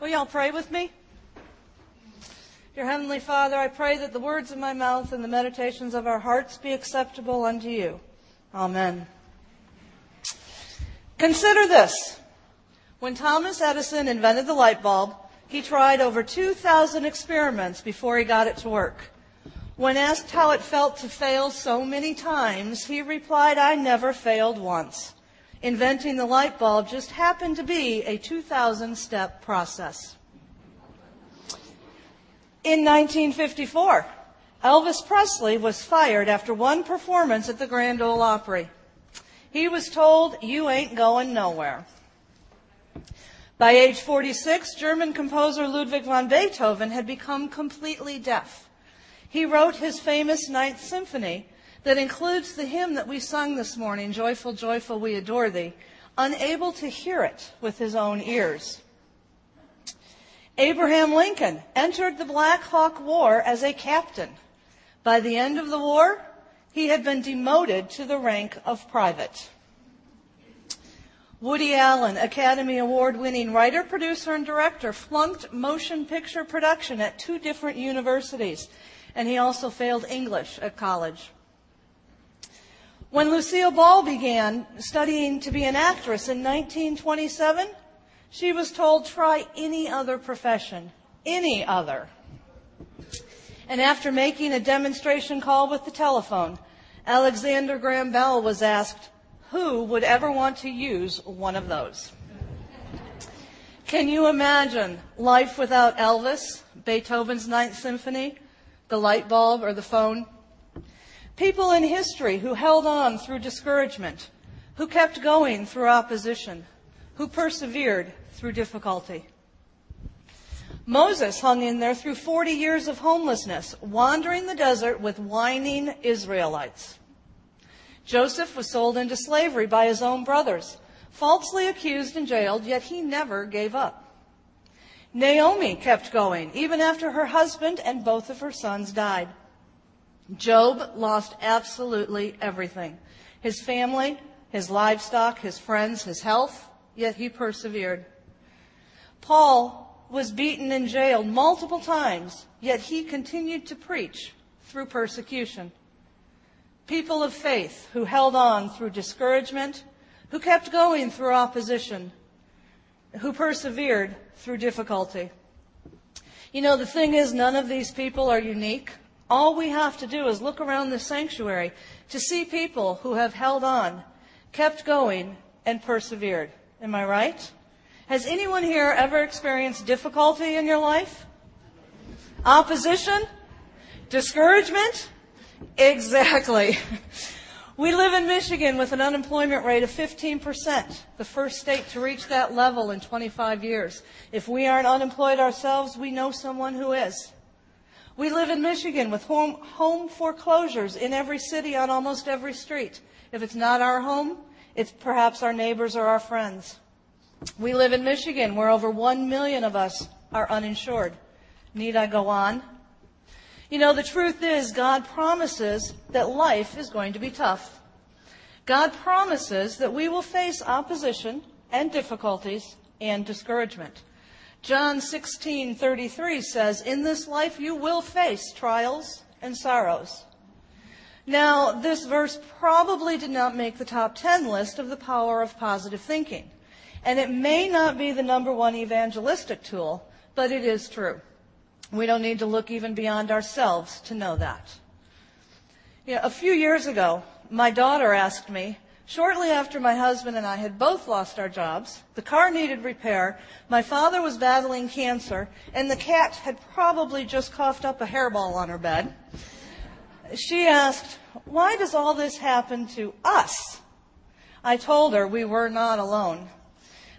Will y'all pray with me? Dear Heavenly Father, I pray that the words of my mouth and the meditations of our hearts be acceptable unto you. Amen. Consider this. When Thomas Edison invented the light bulb, he tried over 2,000 experiments before he got it to work. When asked how it felt to fail so many times, he replied, I never failed once. Inventing the light bulb just happened to be a 2,000 step process. In 1954, Elvis Presley was fired after one performance at the Grand Ole Opry. He was told, You ain't going nowhere. By age 46, German composer Ludwig van Beethoven had become completely deaf. He wrote his famous Ninth Symphony that includes the hymn that we sung this morning, Joyful, Joyful, We Adore Thee, unable to hear it with his own ears. Abraham Lincoln entered the Black Hawk War as a captain. By the end of the war, he had been demoted to the rank of private. Woody Allen, Academy Award winning writer, producer, and director, flunked motion picture production at two different universities and he also failed English at college. When Lucille Ball began studying to be an actress in 1927, she was told, try any other profession, any other. And after making a demonstration call with the telephone, Alexander Graham Bell was asked, who would ever want to use one of those? Can you imagine life without Elvis, Beethoven's Ninth Symphony, the light bulb, or the phone. People in history who held on through discouragement, who kept going through opposition, who persevered through difficulty. Moses hung in there through 40 years of homelessness, wandering the desert with whining Israelites. Joseph was sold into slavery by his own brothers, falsely accused and jailed, yet he never gave up. Naomi kept going, even after her husband and both of her sons died. Job lost absolutely everything his family, his livestock, his friends, his health, yet he persevered. Paul was beaten and jailed multiple times, yet he continued to preach through persecution. People of faith who held on through discouragement, who kept going through opposition, who persevered through difficulty. You know, the thing is, none of these people are unique. All we have to do is look around the sanctuary to see people who have held on, kept going, and persevered. Am I right? Has anyone here ever experienced difficulty in your life? Opposition? Discouragement? Exactly. We live in Michigan with an unemployment rate of 15%, the first state to reach that level in 25 years. If we aren't unemployed ourselves, we know someone who is. We live in Michigan with home, home foreclosures in every city on almost every street. If it's not our home, it's perhaps our neighbors or our friends. We live in Michigan where over 1 million of us are uninsured. Need I go on? You know, the truth is, God promises that life is going to be tough. God promises that we will face opposition and difficulties and discouragement. John 16:33 says, "In this life you will face trials and sorrows." Now, this verse probably did not make the top 10 list of the power of positive thinking. And it may not be the number one evangelistic tool, but it is true. We don't need to look even beyond ourselves to know that. You know, a few years ago, my daughter asked me, shortly after my husband and I had both lost our jobs, the car needed repair, my father was battling cancer, and the cat had probably just coughed up a hairball on her bed. She asked, why does all this happen to us? I told her we were not alone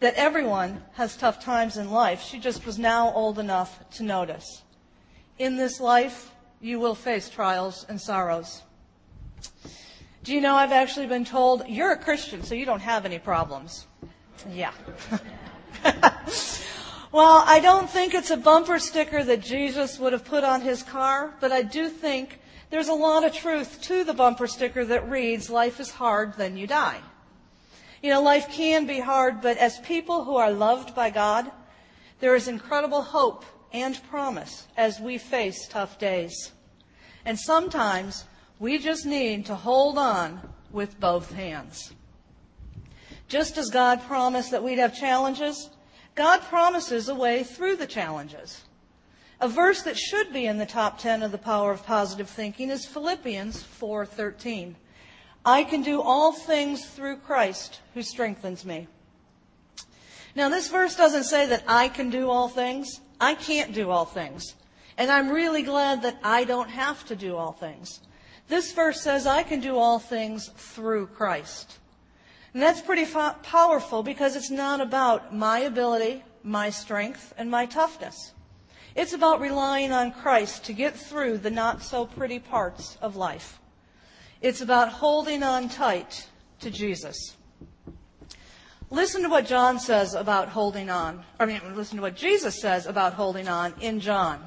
that everyone has tough times in life. She just was now old enough to notice. In this life, you will face trials and sorrows. Do you know I've actually been told, you're a Christian, so you don't have any problems? Yeah. well, I don't think it's a bumper sticker that Jesus would have put on his car, but I do think there's a lot of truth to the bumper sticker that reads, life is hard, then you die. You know, life can be hard, but as people who are loved by God, there is incredible hope and promise as we face tough days. And sometimes we just need to hold on with both hands. Just as God promised that we'd have challenges, God promises a way through the challenges. A verse that should be in the top 10 of the power of positive thinking is Philippians 4:13. I can do all things through Christ who strengthens me. Now this verse doesn't say that I can do all things. I can't do all things. And I'm really glad that I don't have to do all things. This verse says I can do all things through Christ. And that's pretty fa- powerful because it's not about my ability, my strength, and my toughness. It's about relying on Christ to get through the not so pretty parts of life. It's about holding on tight to Jesus. Listen to what John says about holding on. I mean, listen to what Jesus says about holding on in John.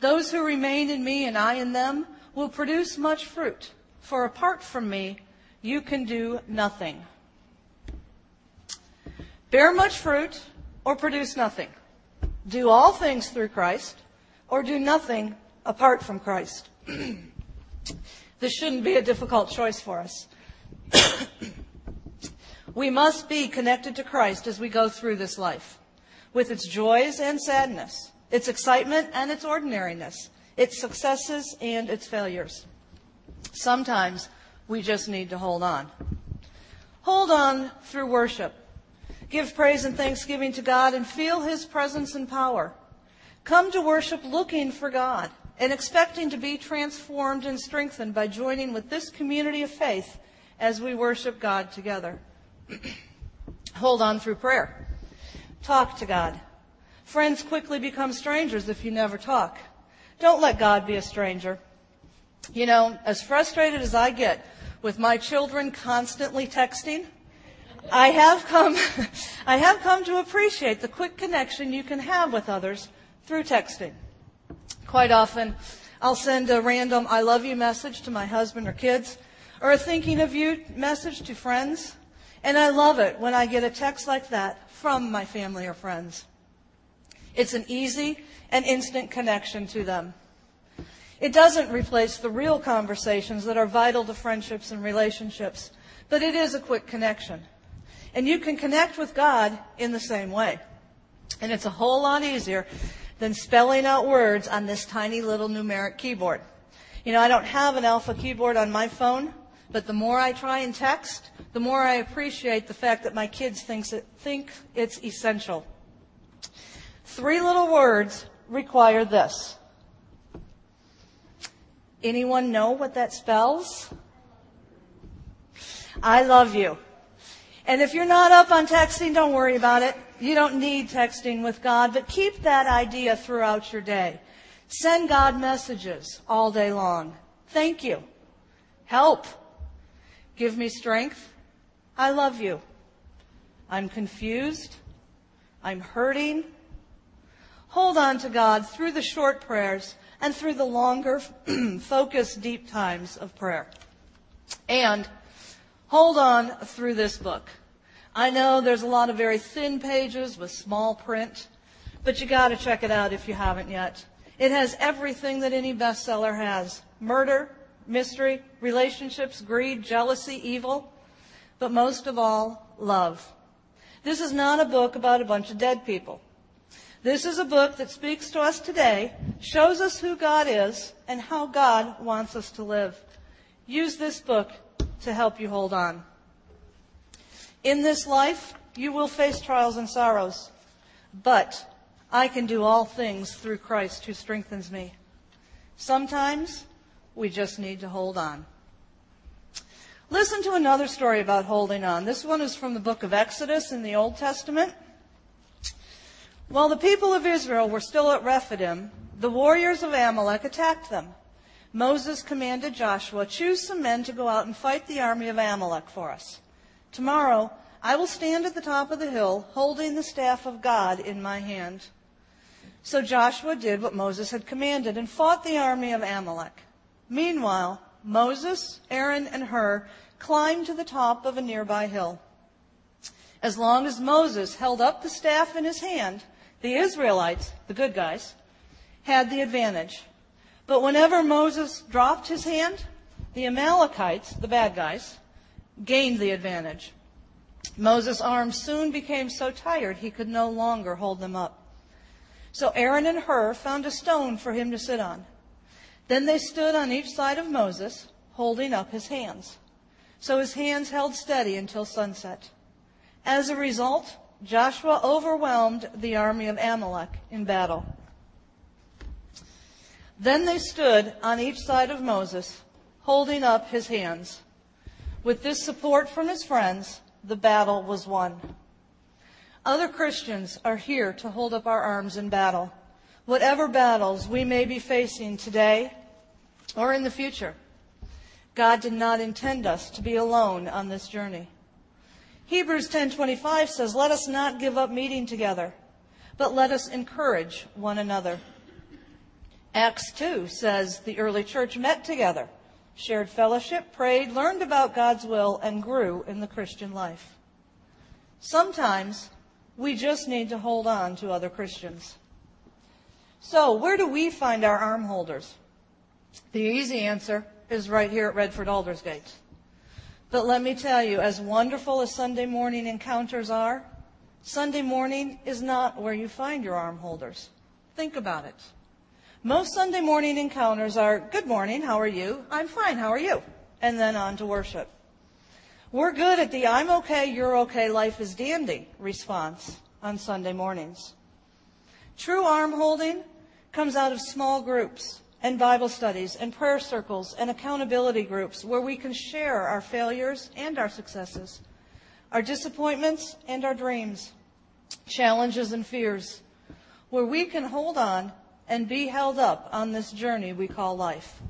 Those who remain in me and I in them will produce much fruit, for apart from me, you can do nothing. Bear much fruit or produce nothing do all things through Christ or do nothing apart from Christ. this shouldn't be a difficult choice for us. we must be connected to Christ as we go through this life, with its joys and sadness, its excitement and its ordinariness, its successes and its failures. Sometimes we just need to hold on. Hold on through worship Give praise and thanksgiving to God and feel His presence and power. Come to worship looking for God and expecting to be transformed and strengthened by joining with this community of faith as we worship God together. Hold on through prayer. Talk to God. Friends quickly become strangers if you never talk. Don't let God be a stranger. You know, as frustrated as I get with my children constantly texting, I have come, I have come to appreciate the quick connection you can have with others through texting. Quite often, I'll send a random I love you message to my husband or kids, or a thinking of you message to friends. And I love it when I get a text like that from my family or friends. It's an easy and instant connection to them. It doesn't replace the real conversations that are vital to friendships and relationships, but it is a quick connection. And you can connect with God in the same way. And it's a whole lot easier than spelling out words on this tiny little numeric keyboard. You know, I don't have an alpha keyboard on my phone, but the more I try and text, the more I appreciate the fact that my kids it, think it's essential. Three little words require this. Anyone know what that spells? I love you. And if you're not up on texting, don't worry about it. You don't need texting with God, but keep that idea throughout your day. Send God messages all day long. Thank you. Help. Give me strength. I love you. I'm confused. I'm hurting. Hold on to God through the short prayers and through the longer, focused, deep times of prayer. And Hold on through this book. I know there's a lot of very thin pages with small print, but you gotta check it out if you haven't yet. It has everything that any bestseller has. Murder, mystery, relationships, greed, jealousy, evil, but most of all, love. This is not a book about a bunch of dead people. This is a book that speaks to us today, shows us who God is, and how God wants us to live. Use this book to help you hold on. In this life, you will face trials and sorrows, but I can do all things through Christ who strengthens me. Sometimes we just need to hold on. Listen to another story about holding on. This one is from the book of Exodus in the Old Testament. While the people of Israel were still at Rephidim, the warriors of Amalek attacked them. Moses commanded Joshua, Choose some men to go out and fight the army of Amalek for us. Tomorrow I will stand at the top of the hill, holding the staff of God in my hand. So Joshua did what Moses had commanded and fought the army of Amalek. Meanwhile, Moses, Aaron, and Hur climbed to the top of a nearby hill. As long as Moses held up the staff in his hand, the Israelites, the good guys, had the advantage. But whenever Moses dropped his hand, the Amalekites, the bad guys, gained the advantage. Moses' arms soon became so tired he could no longer hold them up. So Aaron and Hur found a stone for him to sit on. Then they stood on each side of Moses, holding up his hands. So his hands held steady until sunset. As a result, Joshua overwhelmed the army of Amalek in battle. Then they stood on each side of Moses, holding up his hands. With this support from his friends, the battle was won. Other Christians are here to hold up our arms in battle, whatever battles we may be facing today or in the future. God did not intend us to be alone on this journey. Hebrews 10:25 says, "Let us not give up meeting together, but let us encourage one another." Acts 2 says the early church met together, shared fellowship, prayed, learned about God's will, and grew in the Christian life. Sometimes we just need to hold on to other Christians. So, where do we find our arm holders? The easy answer is right here at Redford Aldersgate. But let me tell you, as wonderful as Sunday morning encounters are, Sunday morning is not where you find your arm holders. Think about it. Most Sunday morning encounters are, Good morning, how are you? I'm fine, how are you? And then on to worship. We're good at the I'm okay, you're okay, life is dandy response on Sunday mornings. True arm holding comes out of small groups and Bible studies and prayer circles and accountability groups where we can share our failures and our successes, our disappointments and our dreams, challenges and fears, where we can hold on and be held up on this journey we call life.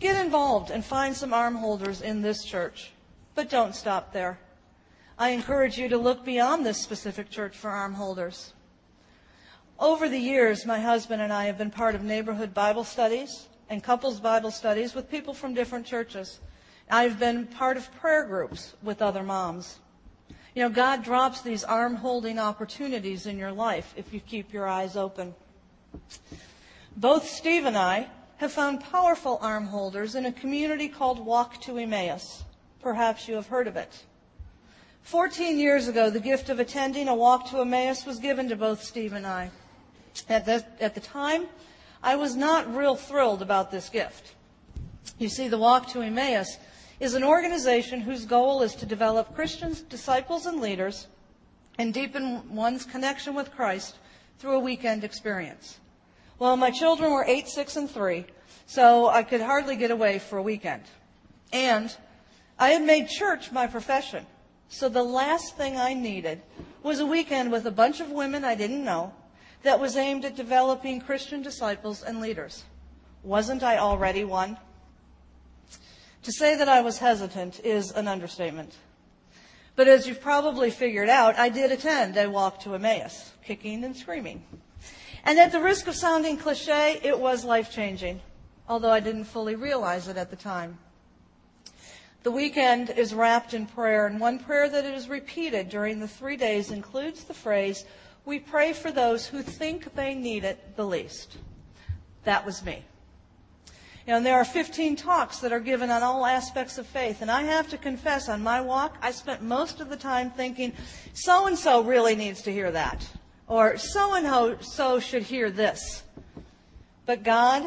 Get involved and find some arm holders in this church, but don't stop there. I encourage you to look beyond this specific church for arm holders. Over the years, my husband and I have been part of neighborhood Bible studies and couples Bible studies with people from different churches. I've been part of prayer groups with other moms. You know, God drops these arm holding opportunities in your life if you keep your eyes open. Both Steve and I have found powerful arm holders in a community called Walk to Emmaus. Perhaps you have heard of it. 14 years ago, the gift of attending a Walk to Emmaus was given to both Steve and I. At the, at the time, I was not real thrilled about this gift. You see, the Walk to Emmaus is an organization whose goal is to develop Christians, disciples, and leaders and deepen one's connection with Christ through a weekend experience. Well, my children were eight, six, and three, so I could hardly get away for a weekend. And I had made church my profession. So the last thing I needed was a weekend with a bunch of women I didn't know that was aimed at developing Christian disciples and leaders. Wasn't I already one? To say that I was hesitant is an understatement. But as you've probably figured out, I did attend a walk to Emmaus, kicking and screaming. And at the risk of sounding cliche, it was life changing, although I didn't fully realize it at the time. The weekend is wrapped in prayer, and one prayer that is repeated during the three days includes the phrase, We pray for those who think they need it the least. That was me. You know, and there are 15 talks that are given on all aspects of faith. And I have to confess, on my walk, I spent most of the time thinking, so and so really needs to hear that or so and so should hear this. But God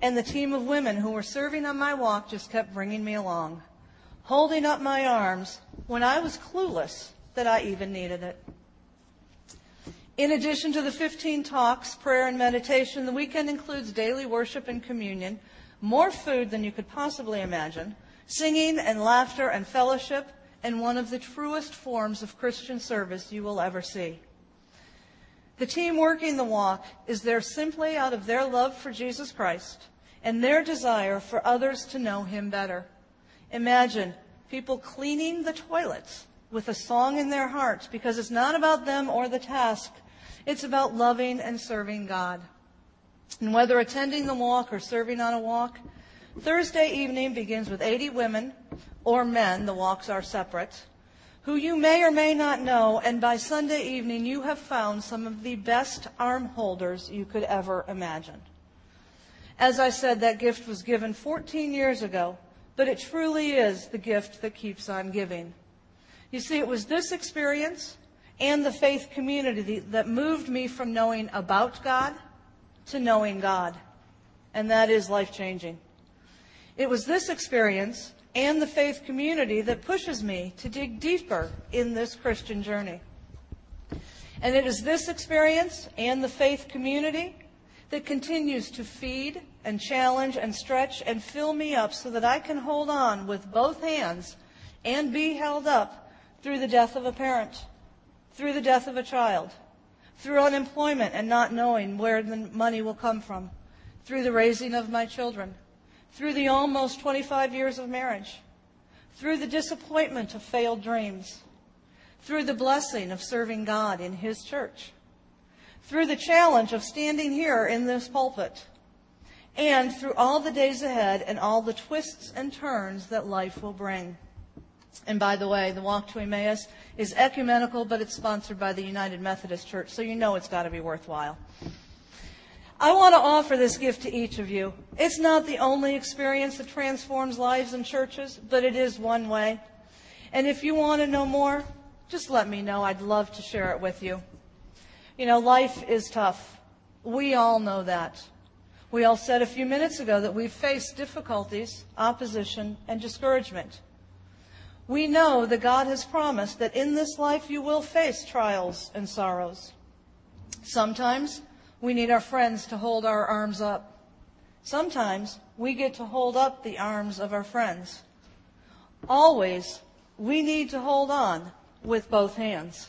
and the team of women who were serving on my walk just kept bringing me along, holding up my arms when I was clueless that I even needed it. In addition to the 15 talks, prayer, and meditation, the weekend includes daily worship and communion, more food than you could possibly imagine, singing and laughter and fellowship, and one of the truest forms of Christian service you will ever see. The team working the walk is there simply out of their love for Jesus Christ and their desire for others to know him better. Imagine people cleaning the toilets with a song in their hearts because it's not about them or the task. It's about loving and serving God. And whether attending the walk or serving on a walk, Thursday evening begins with 80 women or men, the walks are separate, who you may or may not know, and by Sunday evening you have found some of the best arm holders you could ever imagine. As I said, that gift was given 14 years ago, but it truly is the gift that keeps on giving. You see, it was this experience and the faith community that moved me from knowing about God to knowing God. And that is life changing. It was this experience and the faith community that pushes me to dig deeper in this Christian journey. And it is this experience and the faith community that continues to feed and challenge and stretch and fill me up so that I can hold on with both hands and be held up through the death of a parent, through the death of a child, through unemployment and not knowing where the money will come from, through the raising of my children, through the almost 25 years of marriage, through the disappointment of failed dreams, through the blessing of serving God in His church, through the challenge of standing here in this pulpit, and through all the days ahead and all the twists and turns that life will bring. And by the way, the Walk to Emmaus is ecumenical, but it's sponsored by the United Methodist Church, so you know it's got to be worthwhile. I want to offer this gift to each of you. It's not the only experience that transforms lives in churches, but it is one way. And if you want to know more, just let me know. I'd love to share it with you. You know, life is tough. We all know that. We all said a few minutes ago that we've faced difficulties, opposition, and discouragement. We know that God has promised that in this life you will face trials and sorrows. Sometimes we need our friends to hold our arms up. Sometimes we get to hold up the arms of our friends. Always, we need to hold on with both hands.